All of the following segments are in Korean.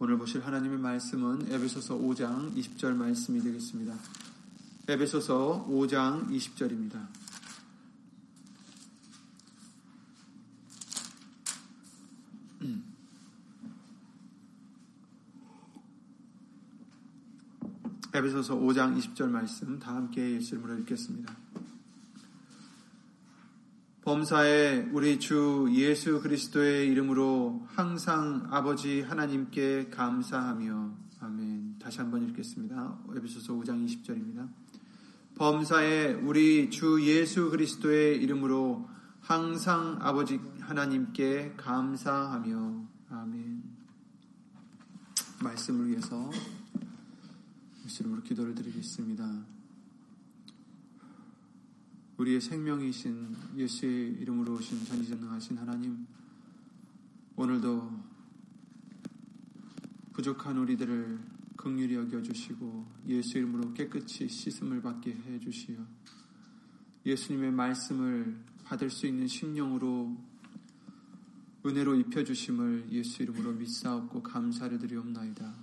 오늘 보실 하나님의 말씀은 에베소서 5장 20절 말씀이 되겠습니다. 에베소서 5장 20절입니다. 에베소서 5장 20절 말씀 다 함께 예수 이름으로 읽겠습니다. 범사에 우리 주 예수 그리스도의 이름으로 항상 아버지 하나님께 감사하며 아멘. 다시 한번 읽겠습니다. 에베소서 5장 20절입니다. 범사에 우리 주 예수 그리스도의 이름으로 항상 아버지 하나님께 감사하며 아멘. 말씀을 위해서 예수 이름으로 기도를 드리겠습니다. 우리의 생명이신 예수의 이름으로 오신 전지전능하신 하나님, 오늘도 부족한 우리들을 극률히 여겨주시고 예수 이름으로 깨끗이 씻음을 받게 해주시어 예수님의 말씀을 받을 수 있는 심령으로 은혜로 입혀주심을 예수 이름으로 믿사옵고 감사를 드리옵나이다.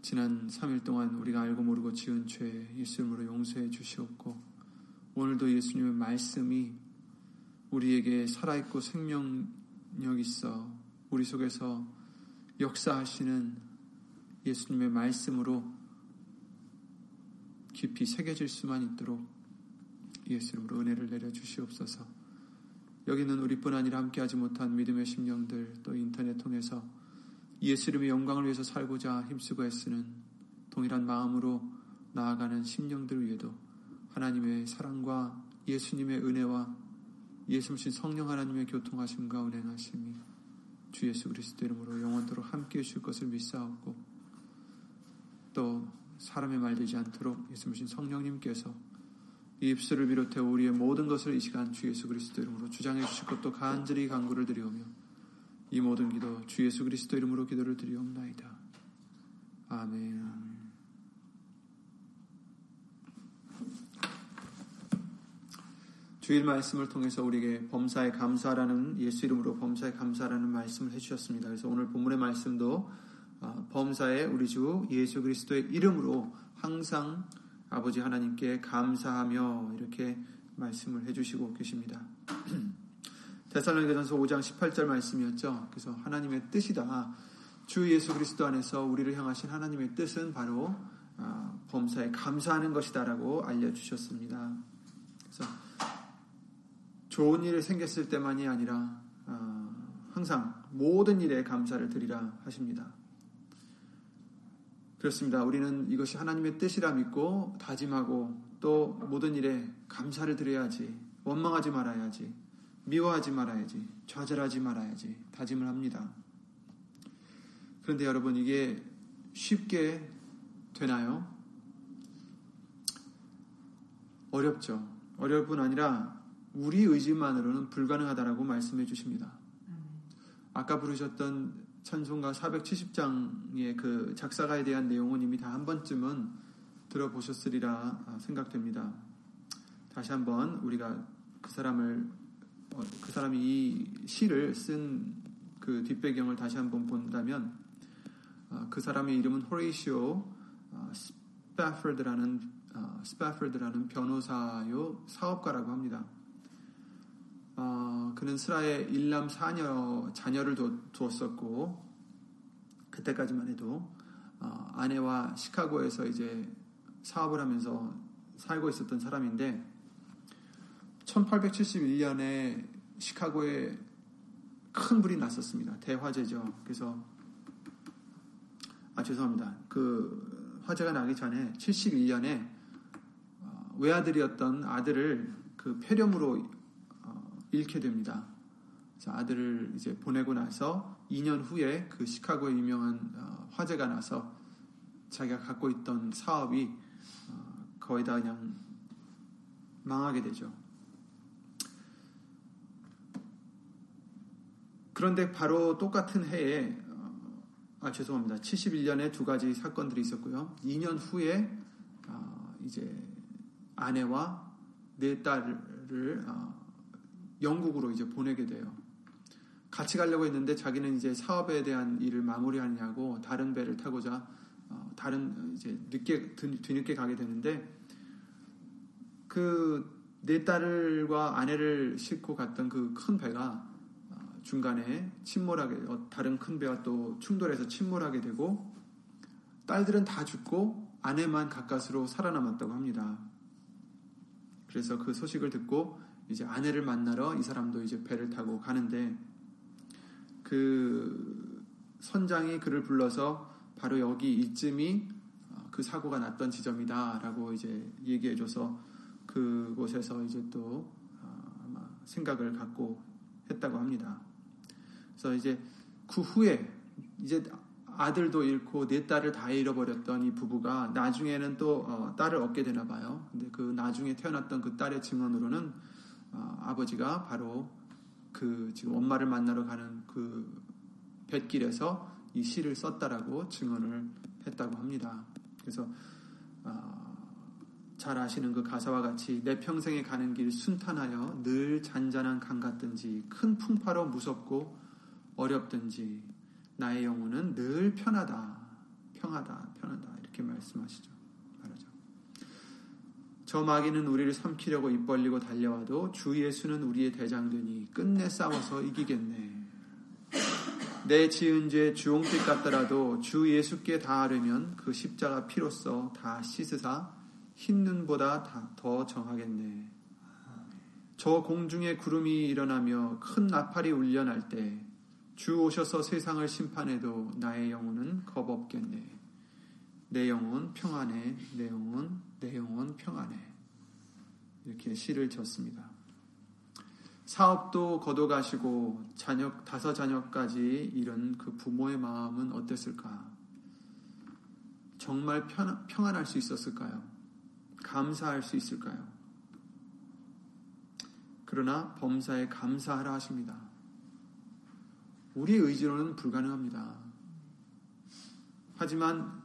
지난 3일 동안 우리가 알고 모르고 지은 죄 예수 이름으로 용서해 주시옵고 오늘도 예수님의 말씀이 우리에게 살아있고 생명력 있어 우리 속에서 역사하시는 예수님의 말씀으로 깊이 새겨질 수만 있도록 예수님으로 은혜를 내려 주시옵소서. 여기는 우리뿐 아니라 함께하지 못한 믿음의 심령들 또 인터넷 통해서 예수 이름의 영광을 위해서 살고자 힘쓰고 애쓰는 동일한 마음으로 나아가는 심령들 위에도 하나님의 사랑과 예수님의 은혜와 예수님 성령 하나님의 교통하심과 운행하심이 주 예수 그리스도 이름으로 영원토록 함께 해 주실 것을 믿사옵고 또 사람의 말 되지 않도록 예수님 성령님께서 이 입술을 비롯해 우리의 모든 것을 이 시간 주 예수 그리스도 이름으로 주장해 주실 것도 간절히 간구를 드리오며 이 모든 기도 주 예수 그리스도 이름으로 기도를 드리옵나이다. 아멘. 주일 말씀을 통해서 우리에게 범사에 감사라는 예수 이름으로 범사에 감사라는 말씀을 해주셨습니다. 그래서 오늘 본문의 말씀도 어, 범사에 우리 주 예수 그리스도의 이름으로 항상 아버지 하나님께 감사하며 이렇게 말씀을 해주시고 계십니다. 데살로니가전서 5장 18절 말씀이었죠. 그래서 하나님의 뜻이다. 주 예수 그리스도 안에서 우리를 향하신 하나님의 뜻은 바로 어, 범사에 감사하는 것이다라고 알려주셨습니다. 그래서 좋은 일이 생겼을 때만이 아니라 어, 항상 모든 일에 감사를 드리라 하십니다. 그렇습니다. 우리는 이것이 하나님의 뜻이라 믿고 다짐하고 또 모든 일에 감사를 드려야지 원망하지 말아야지 미워하지 말아야지 좌절하지 말아야지 다짐을 합니다. 그런데 여러분 이게 쉽게 되나요? 어렵죠. 어려울 뿐 아니라 우리 의지만으로는 불가능하다라고 말씀해 주십니다. 아까 부르셨던 찬송가 470장의 그 작사가에 대한 내용은 이미 다 한 번쯤은 들어보셨으리라 생각됩니다. 다시 한번 우리가 그 사람을 어, 그 사람이 이 시를 쓴 그 뒷배경을 다시 한번 본다면 어, 그 사람의 이름은 호레이시오 어, 스파퍼드라는 스파퍼드라는 변호사요 사업가라고 합니다. 어, 그는 슬하의 일남 사녀 자녀를 두, 었었고 그때까지만 해도 어, 아내와 시카고에서 이제 사업을 하면서 살고 있었던 사람인데 1871년에 시카고에 큰 불이 났었습니다. 대화재죠. 그래서 아 죄송합니다. 그 화재가 나기 전에 71년에 어, 외아들이었던 아들을 그 폐렴으로 잃게 됩니다. 아들을 이제 보내고 나서 2년 후에 그 시카고의 유명한 어, 화재가 나서 자기가 갖고 있던 사업이 어, 거의 다 그냥 망하게 되죠. 그런데 바로 똑같은 해에 어, 아 죄송합니다. 71년에 두 가지 사건들이 있었고요. 2년 후에 이제 아내와 네 딸을 영국으로 이제 보내게 돼요. 같이 가려고 했는데 자기는 이제 사업에 대한 일을 마무리하느냐고 다른 배를 타고자 어, 다른 이제 늦게 뒤늦게 가게 되는데 그네 딸과 아내를 싣고 갔던 그 큰 배가 어, 중간에 침몰하게 어, 다른 큰 배와 또 충돌해서 침몰하게 되고 딸들은 다 죽고 아내만 가까스로 살아남았다고 합니다. 그래서 그 소식을 듣고 이제 아내를 만나러 이 사람도 이제 배를 타고 가는데 그 선장이 그를 불러서 바로 여기 이쯤이 어, 그 사고가 났던 지점이다라고 이제 얘기해줘서 그곳에서 이제 또 어, 아마 생각을 갖고 했다고 합니다. 그래서 이제 그 후에 이제 아들도 잃고 네 딸을 다 잃어버렸던 이 부부가 나중에는 또 어, 딸을 얻게 되나 봐요. 근데 그 나중에 태어났던 그 딸의 증언으로는 어, 아버지가 바로 그 지금 엄마를 만나러 가는 그 뱃길에서 이 시를 썼다라고 증언을 했다고 합니다. 그래서 어, 잘 아시는 그 가사와 같이 내 평생에 가는 길 순탄하여 늘 잔잔한 강 같든지 큰 풍파로 무섭고 어렵든지 나의 영혼은 늘 편하다, 평하다, 편하다 이렇게 말씀하시죠. 저 마귀는 우리를 삼키려고 입 벌리고 달려와도 주 예수는 우리의 대장되니 끝내 싸워서 이기겠네. 내 지은 죄 주홍빛 같더라도 주 예수께 닿으려면 그 십자가 피로써 다 씻으사 흰 눈보다 더 정하겠네. 저 공중에 구름이 일어나며 큰 나팔이 울려날 때 주 오셔서 세상을 심판해도 나의 영혼은 겁없겠네. 내 영혼 평안해. 내 영혼, 내 영혼 평안해. 이렇게 시를 졌습니다. 사업도 거둬가시고 자녀 다섯 자녀까지 이런 그 부모의 마음은 어땠을까? 정말 편, 평안할 수 있었을까요? 감사할 수 있을까요? 그러나 범사에 감사하라 하십니다. 우리의 의지로는 불가능합니다. 하지만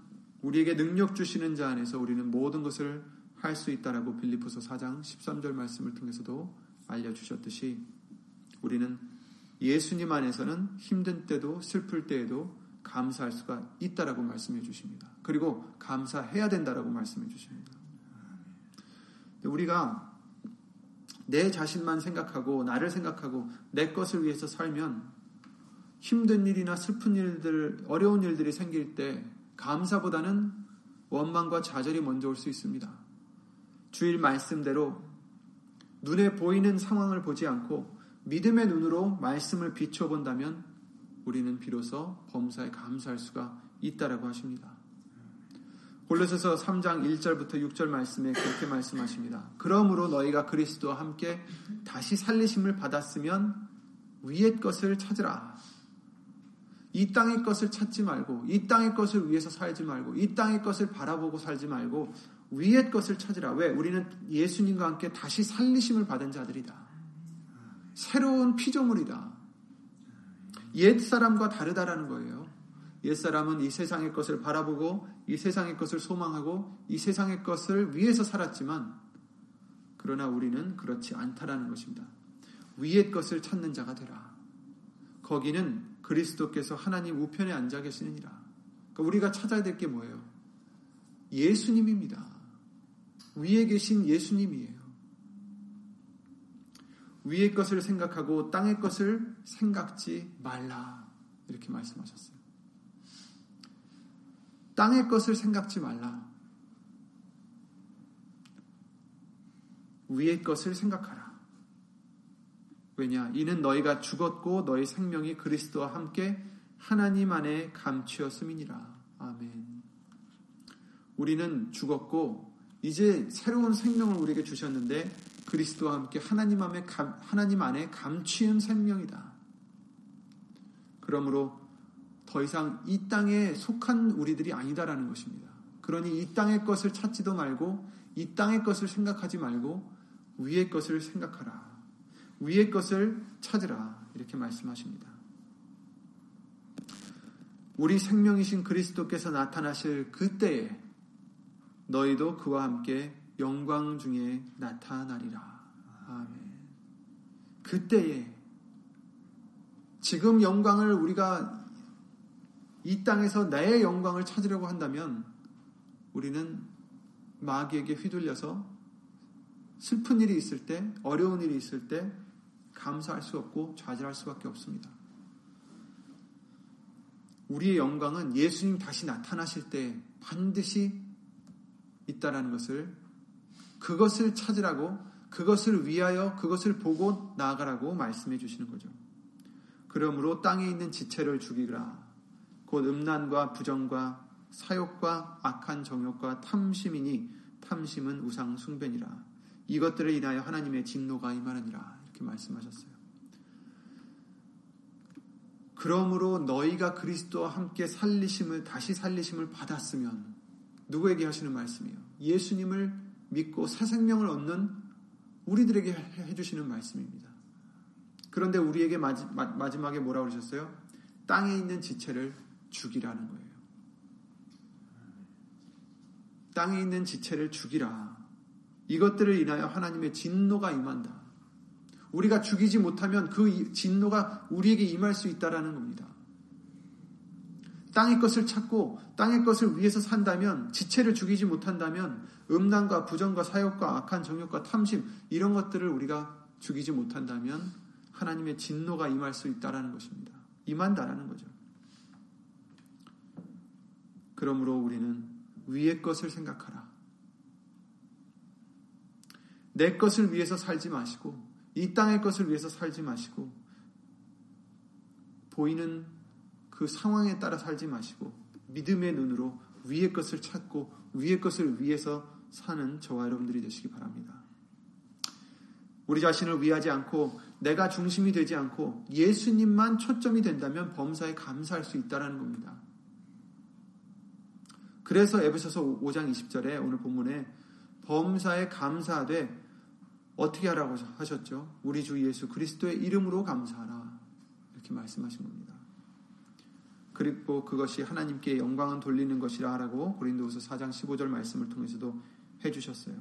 우리에게 능력 주시는 자 안에서 우리는 모든 것을 할 수 있다라고 빌리포서 4장 13절 말씀을 통해서도 알려주셨듯이 우리는 예수님 안에서는 힘든 때도 슬플 때에도 감사할 수가 있다라고 말씀해 주십니다. 그리고 감사해야 된다라고 말씀해 주십니다. 우리가 내 자신만 생각하고 나를 생각하고 내 것을 위해서 살면 힘든 일이나 슬픈 일들, 어려운 일들이 생길 때 감사보다는 원망과 좌절이 먼저 올 수 있습니다. 주일 말씀대로 눈에 보이는 상황을 보지 않고 믿음의 눈으로 말씀을 비춰본다면 우리는 비로소 범사에 감사할 수가 있다라고 하십니다. 골로새서 3장 1절부터 6절 말씀에 그렇게 말씀하십니다. 그러므로 너희가 그리스도와 함께 다시 살리심을 받았으면 위의 것을 찾으라. 이 땅의 것을 찾지 말고, 이 땅의 것을 위해서 살지 말고, 이 땅의 것을 바라보고 살지 말고, 위의 것을 찾으라. 왜? 우리는 예수님과 함께 다시 살리심을 받은 자들이다. 새로운 피조물이다. 옛 사람과 다르다라는 거예요. 옛 사람은 이 세상의 것을 바라보고, 이 세상의 것을 소망하고, 이 세상의 것을 위해서 살았지만, 그러나 우리는 그렇지 않다라는 것입니다. 위의 것을 찾는 자가 되라. 거기는 그리스도께서 하나님 우편에 앉아 계시느니라. 그러니까 우리가 찾아야 될 게 뭐예요? 예수님입니다. 위에 계신 예수님이에요. 위의 것을 생각하고 땅의 것을 생각지 말라. 이렇게 말씀하셨어요. 땅의 것을 생각지 말라. 위의 것을 생각하라. 왜냐? 이는 너희가 죽었고 너희 생명이 그리스도와 함께 하나님 안에 감추었음이니라. 아멘. 우리는 죽었고 이제 새로운 생명을 우리에게 주셨는데 그리스도와 함께 하나님 안에 감, 하나님 안에 감추은 생명이다. 그러므로 더 이상 이 땅에 속한 우리들이 아니다라는 것입니다. 그러니 이 땅의 것을 찾지도 말고 이 땅의 것을 생각하지 말고 위의 것을 생각하라. 위의 것을 찾으라. 이렇게 말씀하십니다. 우리 생명이신 그리스도께서 나타나실 그때에 너희도 그와 함께 영광 중에 나타나리라. 아멘. 그때에 지금 영광을 우리가 이 땅에서 나의 영광을 찾으려고 한다면 우리는 마귀에게 휘둘려서 슬픈 일이 있을 때, 어려운 일이 있을 때 감사할 수 없고 좌절할 수밖에 없습니다. 우리의 영광은 예수님 다시 나타나실 때 반드시 있다라는 것을 그것을 찾으라고 그것을 위하여 그것을 보고 나아가라고 말씀해 주시는 거죠. 그러므로 땅에 있는 지체를 죽이라. 곧 음란과 부정과 사욕과 악한 정욕과 탐심이니 탐심은 우상 숭배니라. 이것들을 인하여 하나님의 진노가 임하느니라. 이렇게 말씀하셨어요. 그러므로 너희가 그리스도와 함께 살리심을 다시 살리심을 받았으면 누구에게 하시는 말씀이에요? 예수님을 믿고 새 생명을 얻는 우리들에게 해주시는 말씀입니다. 그런데 우리에게 마지, 막에 뭐라고 그러셨어요? 땅에 있는 지체를 죽이라는 거예요. 땅에 있는 지체를 죽이라. 이것들을 인하여 하나님의 진노가 임한다. 우리가 죽이지 못하면 그 진노가 우리에게 임할 수 있다라는 겁니다. 땅의 것을 찾고 땅의 것을 위해서 산다면 지체를 죽이지 못한다면 음란과 부정과 사욕과 악한 정욕과 탐심 이런 것들을 우리가 죽이지 못한다면 하나님의 진노가 임할 수 있다라는 것입니다. 임한다라는 거죠. 그러므로 우리는 위의 것을 생각하라. 내 것을 위해서 살지 마시고 이 땅의 것을 위해서 살지 마시고 보이는 그 상황에 따라 살지 마시고 믿음의 눈으로 위의 것을 찾고 위의 것을 위해서 사는 저와 여러분들이 되시기 바랍니다. 우리 자신을 위하지 않고 내가 중심이 되지 않고 예수님만 초점이 된다면 범사에 감사할 수 있다는 겁니다. 그래서 에베소서 5장 20절에 오늘 본문에 범사에 감사하되 어떻게 하라고 하셨죠? 우리 주 예수 그리스도의 이름으로 감사하라. 이렇게 말씀하신 겁니다. 그리고 그것이 하나님께 영광은 돌리는 것이라 하라고 고린도후서 4장 15절 말씀을 통해서도 해 주셨어요.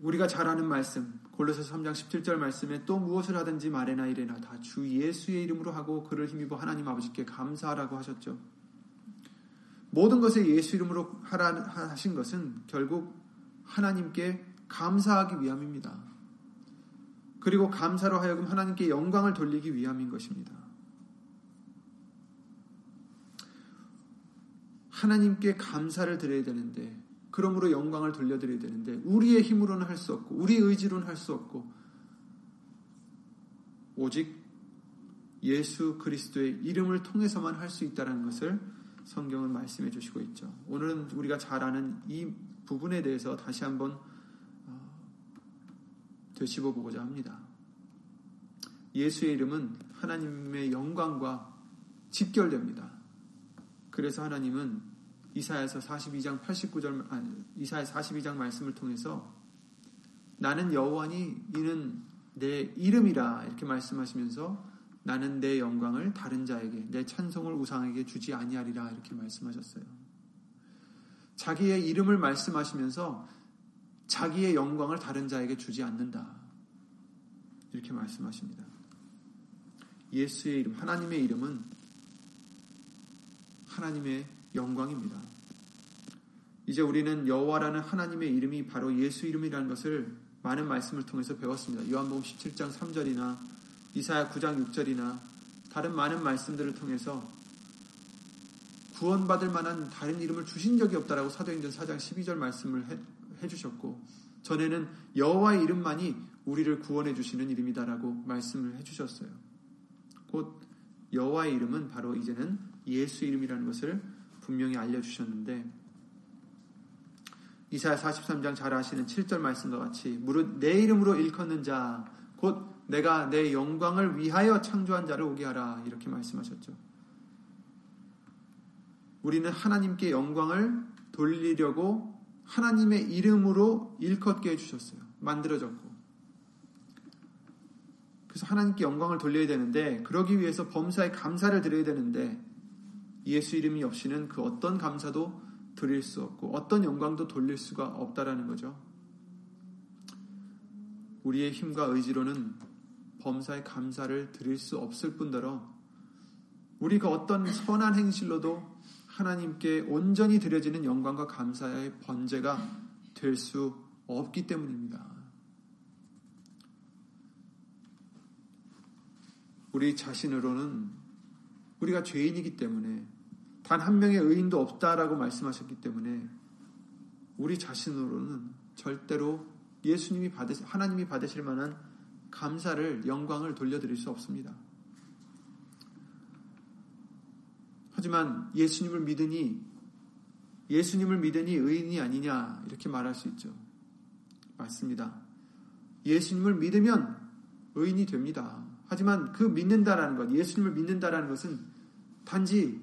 우리가 잘 아는 말씀 골로새서 3장 17절 말씀에 또 무엇을 하든지 말해나 이래나 다 주 예수의 이름으로 하고 그를 힘입어 하나님 아버지께 감사하라고 하셨죠. 모든 것을 예수 이름으로 하라 하신 것은 결국 하나님께 감사하기 위함입니다. 그리고 감사로 하여금 하나님께 영광을 돌리기 위함인 것입니다. 하나님께 감사를 드려야 되는데, 그러므로 영광을 돌려드려야 되는데, 우리의 힘으로는 할 수 없고, 우리의 의지로는 할 수 없고, 오직 예수 그리스도의 이름을 통해서만 할 수 있다는 것을 성경은 말씀해 주시고 있죠. 오늘은 우리가 잘 아는 이 부분에 대해서 다시 한번 어, 되씹어 보고자 합니다. 예수의 이름은 하나님의 영광과 직결됩니다. 그래서 하나님은 이사야서 42장 89절 아니 이사야 42장 말씀을 통해서 나는 여호와니 이는 내 이름이라 이렇게 말씀하시면서 나는 내 영광을 다른 자에게 내 찬송을 우상에게 주지 아니하리라 이렇게 말씀하셨어요. 자기의 이름을 말씀하시면서 자기의 영광을 다른 자에게 주지 않는다. 이렇게 말씀하십니다. 예수의 이름, 하나님의 이름은 하나님의 영광입니다. 이제 우리는 여호와라는 하나님의 이름이 바로 예수 이름이라는 것을 많은 말씀을 통해서 배웠습니다. 요한복음 17장 3절이나 이사야 9장 6절이나 다른 많은 말씀들을 통해서 구원받을 만한 다른 이름을 주신 적이 없다라고 사도행전 4장 12절 말씀을 해, 해 주셨고 전에는 여호와의 이름만이 우리를 구원해 주시는 이름이다라고 말씀을 해 주셨어요. 곧 여호와의 이름은 바로 이제는 예수 이름이라는 것을 분명히 알려 주셨는데 이사야 43장 잘 아시는 7절 말씀과 같이 무릇 내 이름으로 일컫는 자 곧 내가 내 영광을 위하여 창조한 자를 오게 하라. 이렇게 말씀하셨죠. 우리는 하나님께 영광을 돌리려고 하나님의 이름으로 일컫게 해주셨어요. 만들어졌고. 그래서 하나님께 영광을 돌려야 되는데, 그러기 위해서 범사에 감사를 드려야 되는데, 예수 이름이 없이는 그 어떤 감사도 드릴 수 없고, 어떤 영광도 돌릴 수가 없다라는 거죠. 우리의 힘과 의지로는 범사에 감사를 드릴 수 없을 뿐더러 우리가 어떤 선한 행실로도 하나님께 온전히 드려지는 영광과 감사의 번제가 될 수 없기 때문입니다. 우리 자신으로는 우리가 죄인이기 때문에 단 한 명의 의인도 없다라고 말씀하셨기 때문에 우리 자신으로는 절대로 예수님이 받으 하나님이 받으실 만한 감사를 영광을 돌려드릴 수 없습니다. 하지만 예수님을 믿으니 예수님을 믿으니 의인이 아니냐 이렇게 말할 수 있죠. 맞습니다. 예수님을 믿으면 의인이 됩니다. 하지만 그 믿는다라는 것, 예수님을 믿는다라는 것은 단지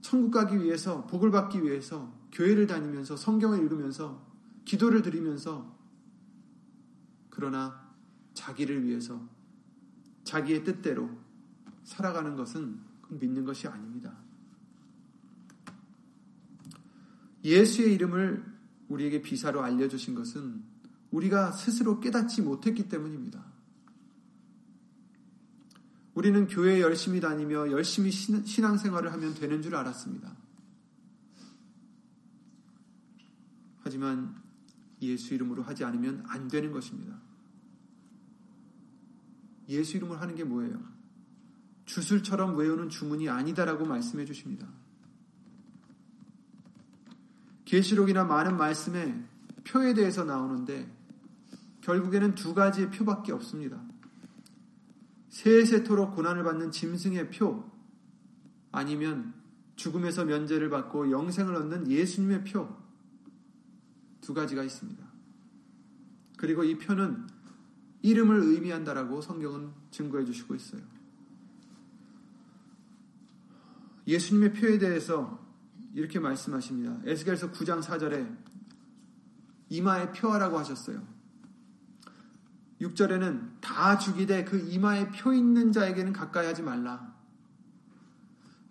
천국 가기 위해서 복을 받기 위해서 교회를 다니면서 성경을 읽으면서 기도를 드리면서 그러나 자기를 위해서 자기의 뜻대로 살아가는 것은 믿는 것이 아닙니다. 예수의 이름을 우리에게 비사로 알려주신 것은 우리가 스스로 깨닫지 못했기 때문입니다. 우리는 교회에 열심히 다니며 열심히 신앙생활을 하면 되는 줄 알았습니다. 하지만 예수 이름으로 하지 않으면 안 되는 것입니다. 예수 이름으로 하는 게 뭐예요? 주술처럼 외우는 주문이 아니다라고 말씀해 주십니다. 계시록이나 많은 말씀에 표에 대해서 나오는데 결국에는 두 가지의 표밖에 없습니다. 세세토록 고난을 받는 짐승의 표 아니면 죽음에서 면제를 받고 영생을 얻는 예수님의 표 두 가지가 있습니다. 그리고 이 표는 이름을 의미한다라고 성경은 증거해 주시고 있어요. 예수님의 표에 대해서 이렇게 말씀하십니다. 에스겔서 9장 4절에 이마에 표하라고 하셨어요. 6절에는 다 죽이되 그 이마에 표 있는 자에게는 가까이 하지 말라.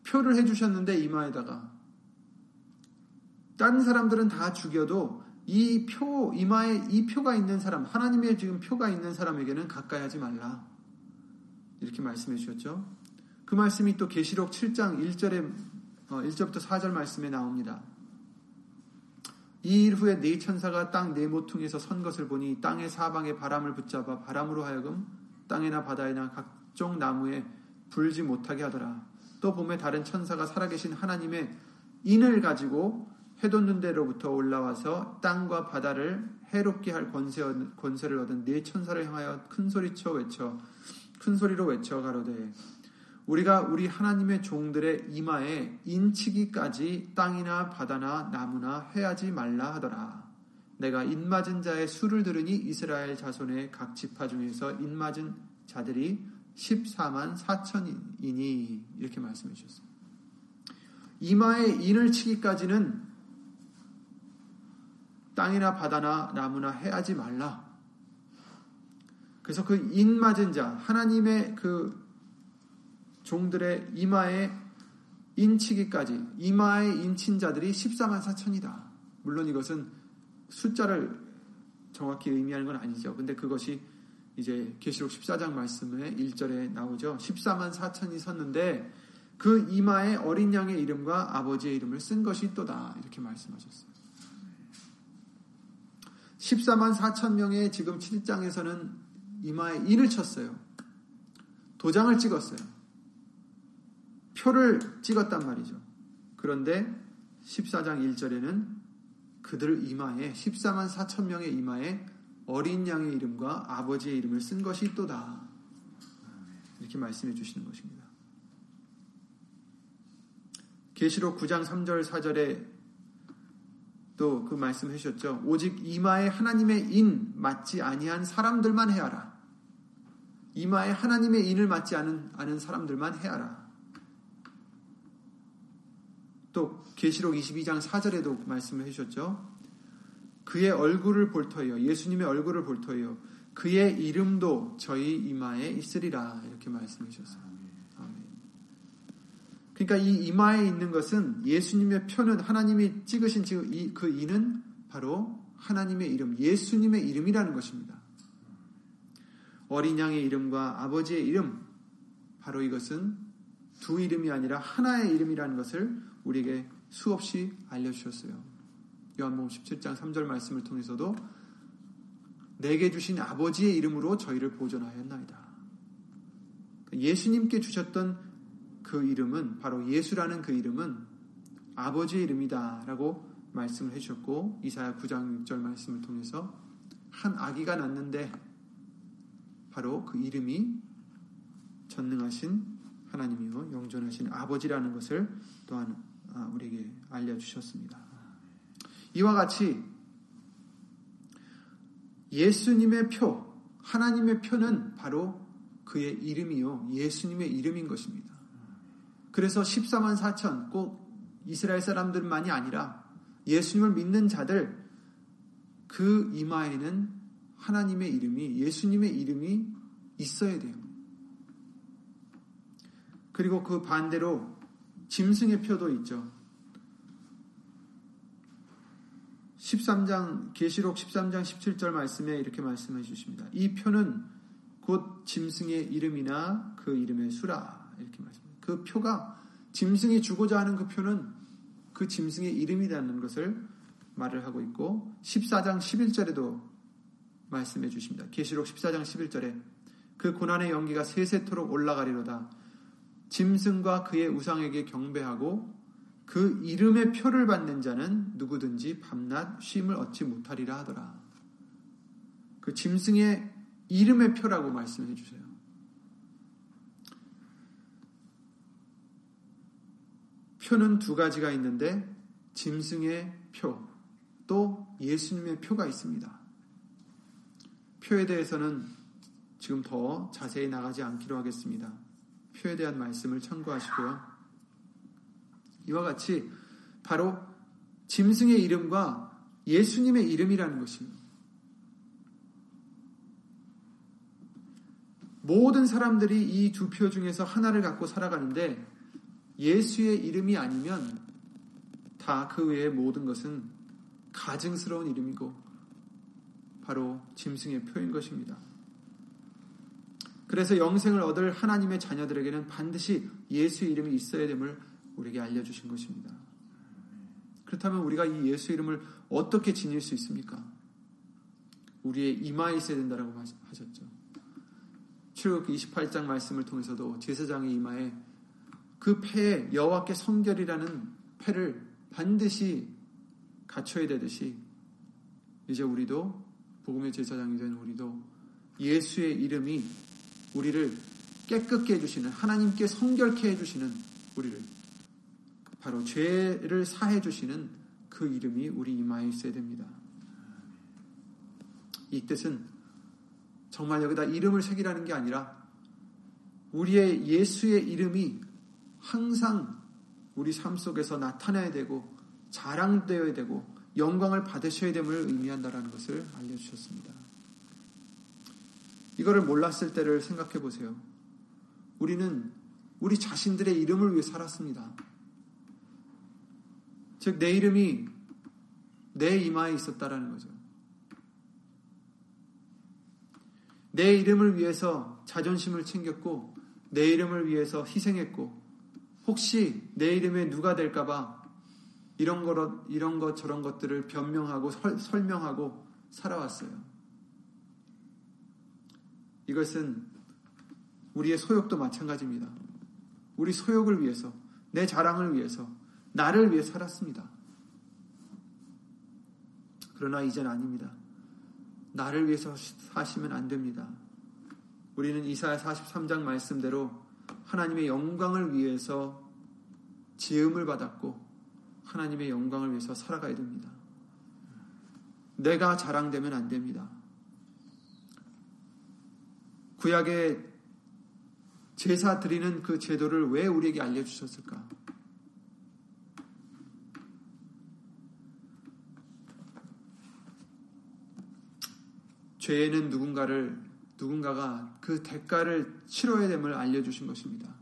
표를 해주셨는데 이마에다가 다른 사람들은 다 죽여도 이 표, 이마에 이 표가 있는 사람, 하나님의 지금 표가 있는 사람에게는 가까이 하지 말라. 이렇게 말씀해 주셨죠. 그 말씀이 또 계시록 7장 1절에 1절부터 어, 4절 말씀에 나옵니다. 이 일 후에 네 천사가 땅 네 모퉁이에서 선 것을 보니 땅의 사방에 바람을 붙잡아 바람으로 하여금 땅이나 바다에나 각종 나무에 불지 못하게 하더라. 또 봄에 다른 천사가 살아계신 하나님의 인을 가지고 해돋는 데로부터 올라와서 땅과 바다를 해롭게 할 권세, 권세를 얻은 네 천사를 향하여 큰 소리쳐 외쳐 큰 소리로 외쳐 가로되 우리가 우리 하나님의 종들의 이마에 인치기까지 땅이나 바다나 나무나 해하지 말라 하더라. 내가 인맞은 자의 수를 들으니 이스라엘 자손의 각 지파 중에서 인맞은 자들이 14만 4천이니 이렇게 말씀해 주셨어요. 이마에 인을 치기까지는 땅이나 바다나 나무나 해하지 말라. 그래서 그 인맞은 자, 하나님의 그 종들의 이마에 인치기까지 이마에 인친 자들이 14만 4천이다. 물론 이것은 숫자를 정확히 의미하는 건 아니죠. 근데 그것이 이제 계시록 14장 말씀에 1절에 나오죠. 14만 4천이 섰는데 그 이마에 어린 양의 이름과 아버지의 이름을 쓴 것이 또다. 이렇게 말씀하셨어요. 14만 4천 명의 지금 7장에서는 이마에 인을 쳤어요. 도장을 찍었어요. 표를 찍었단 말이죠. 그런데 14장 1절에는 그들 이마에 14만 4천 명의 이마에 어린 양의 이름과 아버지의 이름을 쓴 것이 또다. 이렇게 말씀해 주시는 것입니다. 계시록 9장 3절 4절에 또 그 말씀 해 주셨죠. 오직 이마에 하나님의 인 맞지 아니한 사람들만 해하라. 이마에 하나님의 인을 맞지 않은, 않은 사람들만 해하라. 또 계시록 22장 4절에도 말씀을 해주셨죠. 그의 얼굴을 볼 터이요. 예수님의 얼굴을 볼 터이요. 그의 이름도 저희 이마에 있으리라. 이렇게 말씀해 주셨어요. 그러니까 이 이마에 있는 것은 예수님의 표는 하나님이 찍으신 그 이는 바로 하나님의 이름, 예수님의 이름이라는 것입니다. 어린 양의 이름과 아버지의 이름, 바로 이것은 두 이름이 아니라 하나의 이름이라는 것을 우리에게 수없이 알려주셨어요. 요한복음 17장 3절 말씀을 통해서도 내게 주신 아버지의 이름으로 저희를 보존하였나이다. 예수님께 주셨던 그 이름은 바로 예수라는 그 이름은 아버지의 이름이다라고 말씀을 해주셨고 이사야 9장 6절 말씀을 통해서 한 아기가 낳는데 바로 그 이름이 전능하신 하나님이요 영존하신 아버지라는 것을 또한 아, 우리에게 알려주셨습니다. 이와 같이 예수님의 표, 하나님의 표는 바로 그의 이름이요 예수님의 이름인 것입니다. 그래서 14만 4천 꼭 이스라엘 사람들만이 아니라 예수님을 믿는 자들 그 이마에는 하나님의 이름이 예수님의 이름이 있어야 돼요. 그리고 그 반대로 짐승의 표도 있죠. 13장 계시록 13장 17절 말씀에 이렇게 말씀해 주십니다. 이 표는 곧 짐승의 이름이나 그 이름의 수라 이렇게 말씀합니다. 그 표가 짐승이 주고자 하는 그 표는 그 짐승의 이름이라는 것을 말을 하고 있고 14장 11절에도 말씀해 주십니다. 계시록 14장 11절에 그 고난의 연기가 세세토록 올라가리로다. 짐승과 그의 우상에게 경배하고 그 이름의 표를 받는 자는 누구든지 밤낮 쉼을 얻지 못하리라 하더라. 그 짐승의 이름의 표라고 말씀해 주세요. 표는 두 가지가 있는데 짐승의 표, 또 예수님의 표가 있습니다. 표에 대해서는 지금 더 자세히 나가지 않기로 하겠습니다. 표에 대한 말씀을 참고하시고요. 이와 같이 바로 짐승의 이름과 예수님의 이름이라는 것입니다. 모든 사람들이 이 두 표 중에서 하나를 갖고 살아가는데 예수의 이름이 아니면 다 그 외의 모든 것은 가증스러운 이름이고 바로 짐승의 표인 것입니다. 그래서 영생을 얻을 하나님의 자녀들에게는 반드시 예수의 이름이 있어야 됨을 우리에게 알려주신 것입니다. 그렇다면 우리가 이 예수 이름을 어떻게 지닐 수 있습니까? 우리의 이마에 있어야 된다고 하셨죠. 출애굽기 28장 말씀을 통해서도 제사장의 이마에 그 패에 여호와께 성결이라는 패를 반드시 갖춰야 되듯이 이제 우리도 복음의 제사장이 된 우리도 예수의 이름이 우리를 깨끗게 해주시는 하나님께 성결케 해주시는 우리를 바로 죄를 사해 주시는 그 이름이 우리 이마에 있어야 됩니다. 이 뜻은 정말 여기다 이름을 새기라는 게 아니라 우리의 예수의 이름이 항상 우리 삶 속에서 나타나야 되고 자랑되어야 되고 영광을 받으셔야 됨을 의미한다라는 것을 알려주셨습니다. 이거를 몰랐을 때를 생각해 보세요. 우리는 우리 자신들의 이름을 위해 살았습니다. 즉, 내 이름이 내 이마에 있었다라는 거죠. 내 이름을 위해서 자존심을 챙겼고, 내 이름을 위해서 희생했고, 혹시 내 이름에 누가 될까봐 이런 것, 이런 것, 저런 것들을 변명하고 설, 설명하고 살아왔어요. 이것은 우리의 소욕도 마찬가지입니다. 우리 소욕을 위해서, 내 자랑을 위해서, 나를 위해 살았습니다. 그러나 이젠 아닙니다. 나를 위해서 사시면 안 됩니다. 우리는 이사야 43장 말씀대로 하나님의 영광을 위해서 지음을 받았고 하나님의 영광을 위해서 살아가야 됩니다. 내가 자랑되면 안 됩니다. 구약의 제사 드리는 그 제도를 왜 우리에게 알려주셨을까? 죄에는 누군가를 누군가가 그 대가를 치러야 됨을 알려주신 것입니다.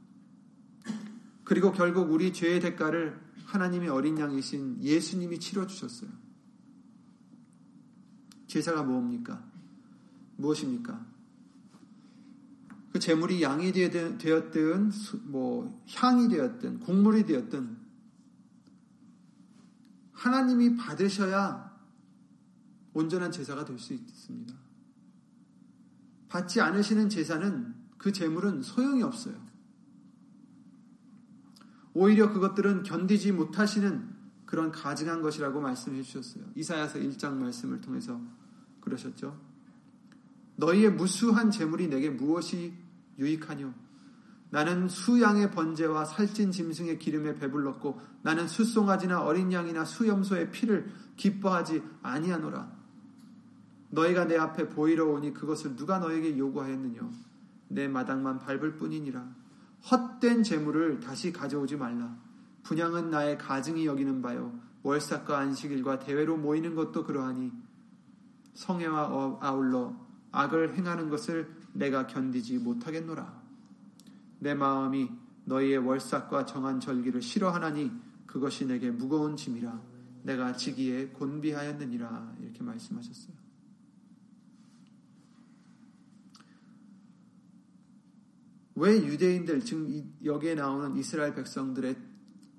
그리고 결국 우리 죄의 대가를 하나님의 어린 양이신 예수님이 치러주셨어요. 제사가 뭡니까? 무엇입니까? 그 재물이 양이 되었든 뭐 향이 되었든 곡물이 되었든 하나님이 받으셔야 온전한 제사가 될 수 있습니다. 받지 않으시는 제사는 그 재물은 소용이 없어요. 오히려 그것들은 견디지 못하시는 그런 가증한 것이라고 말씀해 주셨어요. 이사야서 1장 말씀을 통해서 그러셨죠. 너희의 무수한 재물이 내게 무엇이 유익하뇨? 나는 수양의 번제와 살찐 짐승의 기름에 배불렀고 나는 수송아지나 어린 양이나 수염소의 피를 기뻐하지 아니하노라. 너희가 내 앞에 보이러 오니 그것을 누가 너에게 요구하였느냐? 내 마당만 밟을 뿐이니라. 헛된 재물을 다시 가져오지 말라. 분양은 나의 가증이 여기는 바요. 월삭과 안식일과 대회로 모이는 것도 그러하니 성애와 아울러 악을 행하는 것을 내가 견디지 못하겠노라. 내 마음이 너희의 월삭과 정한 절기를 싫어하나니 그것이 내게 무거운 짐이라 내가 지기에 곤비하였느니라 이렇게 말씀하셨어요. 왜 유대인들 지금 여기에 나오는 이스라엘 백성들의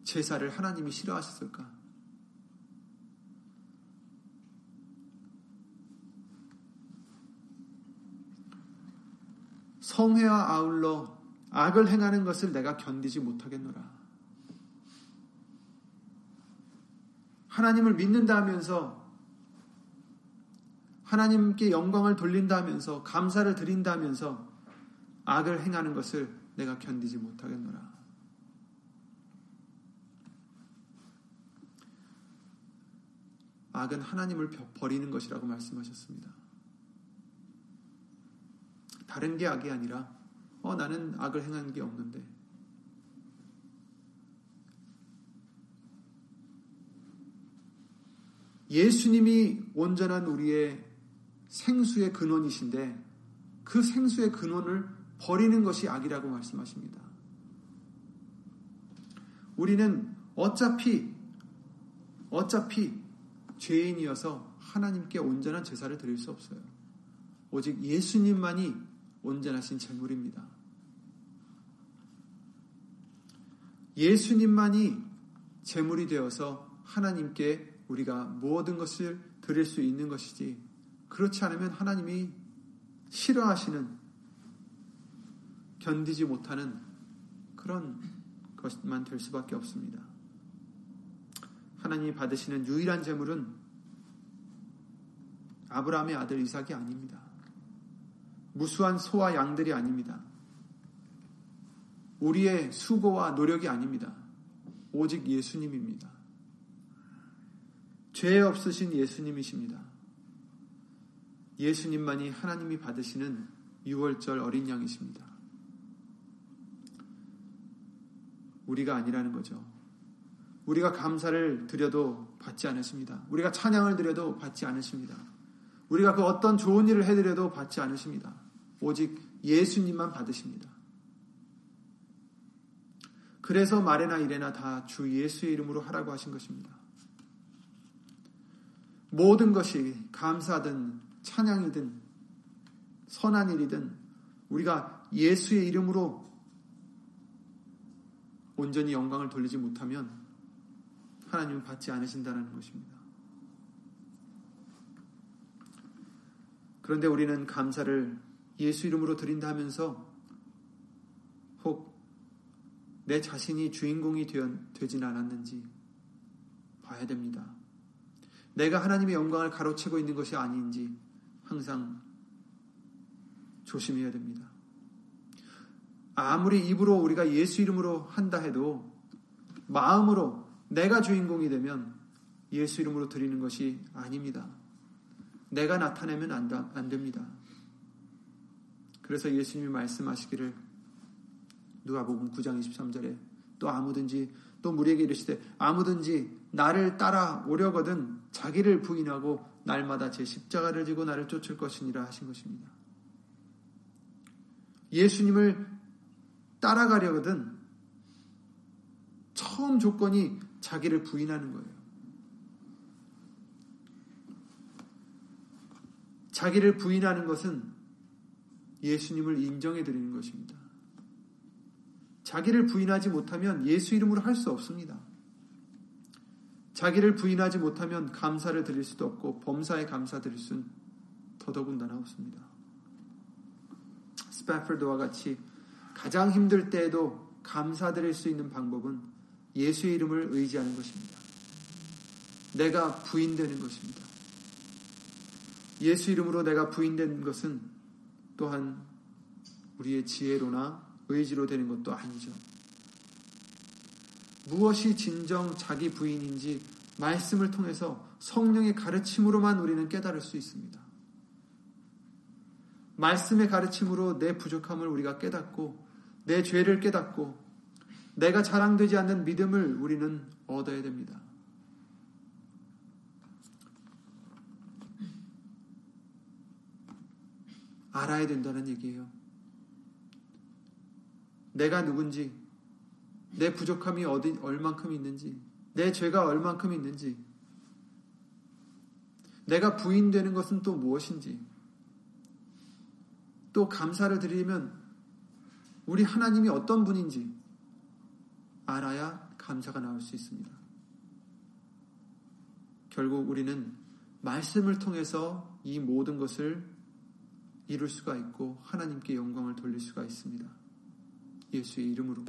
제사를 하나님이 싫어하셨을까? 성회와 아울러 악을 행하는 것을 내가 견디지 못하겠노라. 하나님을 믿는다면서 하나님께 영광을 돌린다면서 감사를 드린다면서 악을 행하는 것을 내가 견디지 못하겠노라. 악은 하나님을 버리는 것이라고 말씀하셨습니다. 다른 게 악이 아니라 어 나는 악을 행한 게 없는데 예수님이 온전한 우리의 생수의 근원이신데 그 생수의 근원을 버리는 것이 악이라고 말씀하십니다. 우리는 어차피 어차피 죄인이어서 하나님께 온전한 제사를 드릴 수 없어요. 오직 예수님만이 온전하신 제물입니다. 예수님만이 제물이 되어서 하나님께 우리가 모든 것을 드릴 수 있는 것이지 그렇지 않으면 하나님이 싫어하시는 견디지 못하는 그런 것만 될 수밖에 없습니다. 하나님이 받으시는 유일한 제물은 아브라함의 아들 이삭이 아닙니다. 무수한 소와 양들이 아닙니다. 우리의 수고와 노력이 아닙니다. 오직 예수님입니다. 죄 없으신 예수님이십니다. 예수님만이 하나님이 받으시는 6월절 어린 양이십니다. 우리가 아니라는 거죠. 우리가 감사를 드려도 받지 않으십니다. 우리가 찬양을 드려도 받지 않으십니다. 우리가 그 어떤 좋은 일을 해드려도 받지 않으십니다. 오직 예수님만 받으십니다. 그래서 말에나 이래나 다 주 예수의 이름으로 하라고 하신 것입니다. 모든 것이 감사든 찬양이든 선한 일이든 우리가 예수의 이름으로 온전히 영광을 돌리지 못하면 하나님은 받지 않으신다는 것입니다. 그런데 우리는 감사를 예수 이름으로 드린다 하면서 혹 내 자신이 주인공이 되진 않았는지 봐야 됩니다. 내가 하나님의 영광을 가로채고 있는 것이 아닌지 항상 조심해야 됩니다. 아무리 입으로 우리가 예수 이름으로 한다 해도 마음으로 내가 주인공이 되면 예수 이름으로 드리는 것이 아닙니다. 내가 나타내면 안, 됩니다. 그래서 예수님이 말씀하시기를 누가복음 9장 23절에 또 아무든지 또 무리에게 이르시되 아무든지 나를 따라 오려거든 자기를 부인하고 날마다 제 십자가를 지고 나를 쫓을 것이니라 하신 것입니다. 예수님을 따라가려거든 처음 조건이 자기를 부인하는 거예요. 자기를 부인하는 것은 예수님을 인정해 드리는 것입니다. 자기를 부인하지 못하면 예수 이름으로 할 수 없습니다. 자기를 부인하지 못하면 감사를 드릴 수도 없고 범사에 감사 드릴 수는 더더군다나 없습니다. 스패퍼드와 같이 가장 힘들 때에도 감사드릴 수 있는 방법은 예수의 이름을 의지하는 것입니다. 내가 부인되는 것입니다. 예수 이름으로 내가 부인된 것은 또한 우리의 지혜로나 의지로 되는 것도 아니죠. 무엇이 진정 자기 부인인지 말씀을 통해서 성령의 가르침으로만 우리는 깨달을 수 있습니다. 말씀의 가르침으로 내 부족함을 우리가 깨닫고 내 죄를 깨닫고 내가 자랑되지 않는 믿음을 우리는 얻어야 됩니다. 알아야 된다는 얘기예요. 내가 누군지, 내 부족함이 어디, 얼만큼 있는지, 내 죄가 얼만큼 있는지, 내가 부인되는 것은 또 무엇인지, 또 감사를 드리면 우리 하나님이 어떤 분인지 알아야 감사가 나올 수 있습니다. 결국 우리는 말씀을 통해서 이 모든 것을 이룰 수가 있고 하나님께 영광을 돌릴 수가 있습니다. 예수의 이름으로.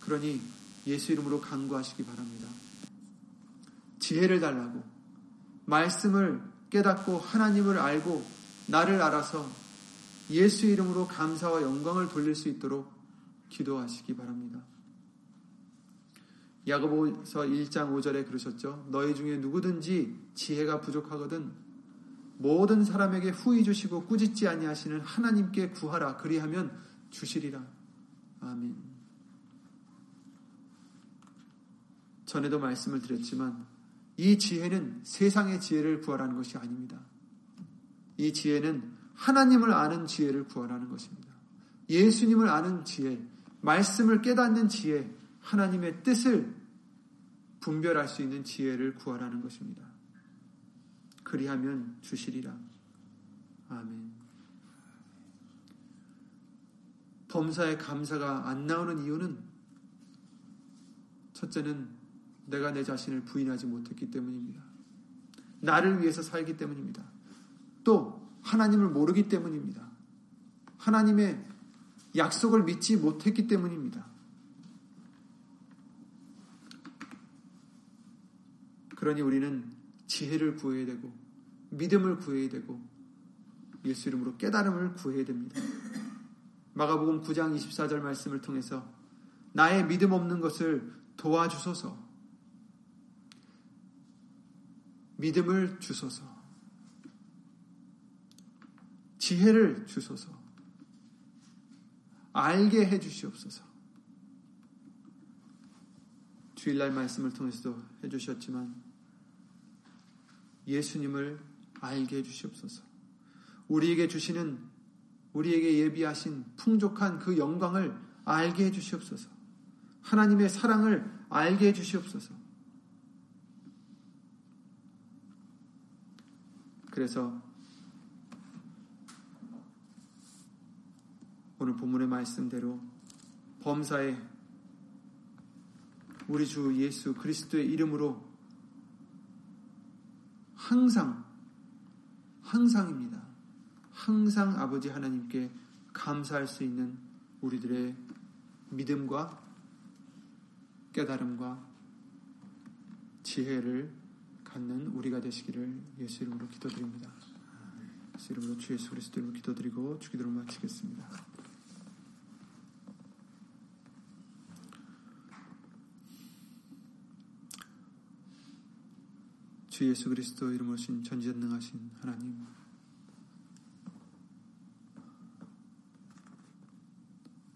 그러니 예수 이름으로 간구하시기 바랍니다. 지혜를 달라고 말씀을 깨닫고 하나님을 알고 나를 알아서 예수 이름으로 감사와 영광을 돌릴 수 있도록 기도하시기 바랍니다. 야고보서 1장 5절에 그러셨죠. 너희 중에 누구든지 지혜가 부족하거든 모든 사람에게 후히 주시고 꾸짖지 아니하시는 하나님께 구하라 그리하면 주시리라. 아멘. 전에도 말씀을 드렸지만 이 지혜는 세상의 지혜를 구하라는 것이 아닙니다. 이 지혜는 하나님을 아는 지혜를 구하라는 것입니다. 예수님을 아는 지혜, 말씀을 깨닫는 지혜, 하나님의 뜻을 분별할 수 있는 지혜를 구하라는 것입니다. 그리하면 주시리라. 아멘. 범사의 감사가 안 나오는 이유는 첫째는 내가 내 자신을 부인하지 못했기 때문입니다. 나를 위해서 살기 때문입니다. 또 하나님을 모르기 때문입니다. 하나님의 약속을 믿지 못했기 때문입니다. 그러니 우리는 지혜를 구해야 되고 믿음을 구해야 되고 예수 이름으로 깨달음을 구해야 됩니다. 마가복음 9장 24절 말씀을 통해서 나의 믿음 없는 것을 도와주소서. 믿음을 주소서. 지혜를 주소서. 알게 해 주시옵소서. 주일날 말씀을 통해서도 해 주셨지만 예수님을 알게 해 주시옵소서. 우리에게 주시는 우리에게 예비하신 풍족한 그 영광을 알게 해 주시옵소서. 하나님의 사랑을 알게 해 주시옵소서. 그래서 오늘 본문의 말씀대로 범사에 우리 주 예수 그리스도의 이름으로 항상 항상입니다. 항상 아버지 하나님께 감사할 수 있는 우리들의 믿음과 깨달음과 지혜를 갖는 우리가 되시기를 예수 이름으로 기도드립니다. 예수 이름으로 주 예수 그리스도 이름으로 기도드리고 주기도로 마치겠습니다. 주 예수 그리스도 이름으로 신 전지전능하신 하나님.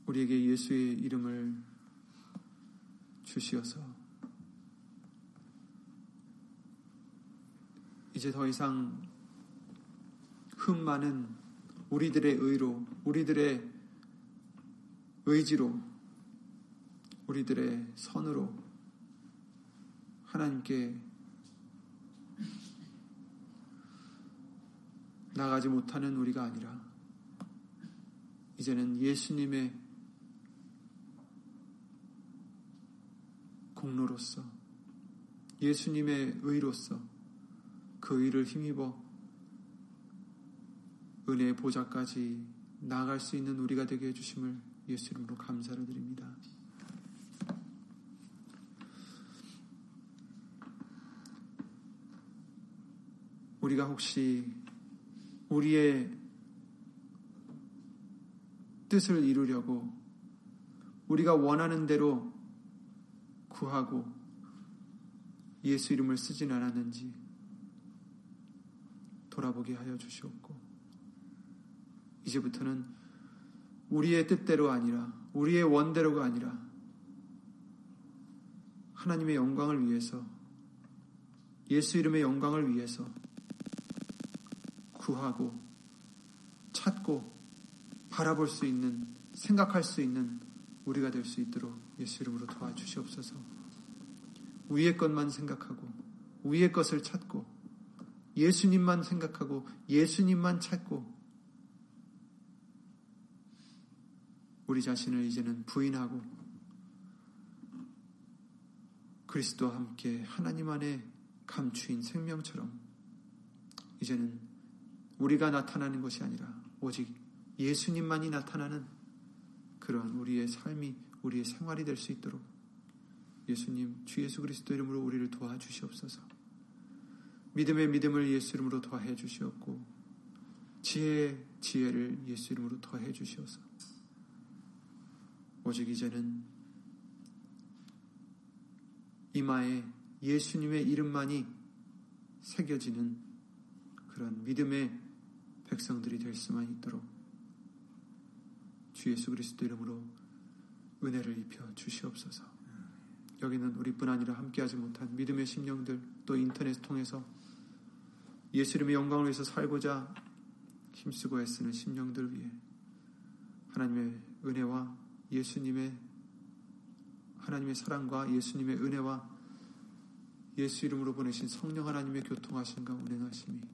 우리에게 예수의 이름을 주시어서 이제 더 이상 흠 많은 우리들의 의로 우리들의 의지로 우리들의 선으로 하나님께 나가지 못하는 우리가 아니라 이제는 예수님의 공로로서 예수님의 의로서 그 의를 힘입어 은혜의 보좌까지 나아갈 수 있는 우리가 되게 해주심을 예수 이름으로 감사를 드립니다. 우리가 혹시 우리의 뜻을 이루려고 우리가 원하는 대로 구하고 예수 이름을 쓰진 않았는지 돌아보게 하여 주시옵고 이제부터는 우리의 뜻대로 아니라 우리의 원대로가 아니라 하나님의 영광을 위해서 예수 이름의 영광을 위해서 구하고 찾고 바라볼 수 있는 생각할 수 있는 우리가 될 수 있도록 예수 이름으로 도와주시옵소서. 위의 것만 생각하고 위의 것을 찾고 예수님만 생각하고 예수님만 찾고 우리 자신을 이제는 부인하고 그리스도와 함께 하나님 안에 감추인 생명처럼 이제는 우리가 나타나는 것이 아니라 오직 예수님만이 나타나는 그러한 우리의 삶이 우리의 생활이 될 수 있도록 예수님 주 예수 그리스도 이름으로 우리를 도와주시옵소서. 믿음의 믿음을 예수 이름으로 더해 주시옵고 지혜의 지혜를 예수 이름으로 더해 주시옵소서. 오직 이제는 이마에 예수님의 이름만이 새겨지는 그런 믿음의 백성들이 될 수만 있도록 주 예수 그리스도 이름으로 은혜를 입혀 주시옵소서. 여기는 우리뿐 아니라 함께하지 못한 믿음의 심령들 또 인터넷 통해서 예수 이름의 영광을 위해서 살고자 힘쓰고 애쓰는 심령들 위해 하나님의 은혜와 예수님의 하나님의 사랑과 예수님의 은혜와 예수 이름으로 보내신 성령 하나님의 교통하심과 운행하심이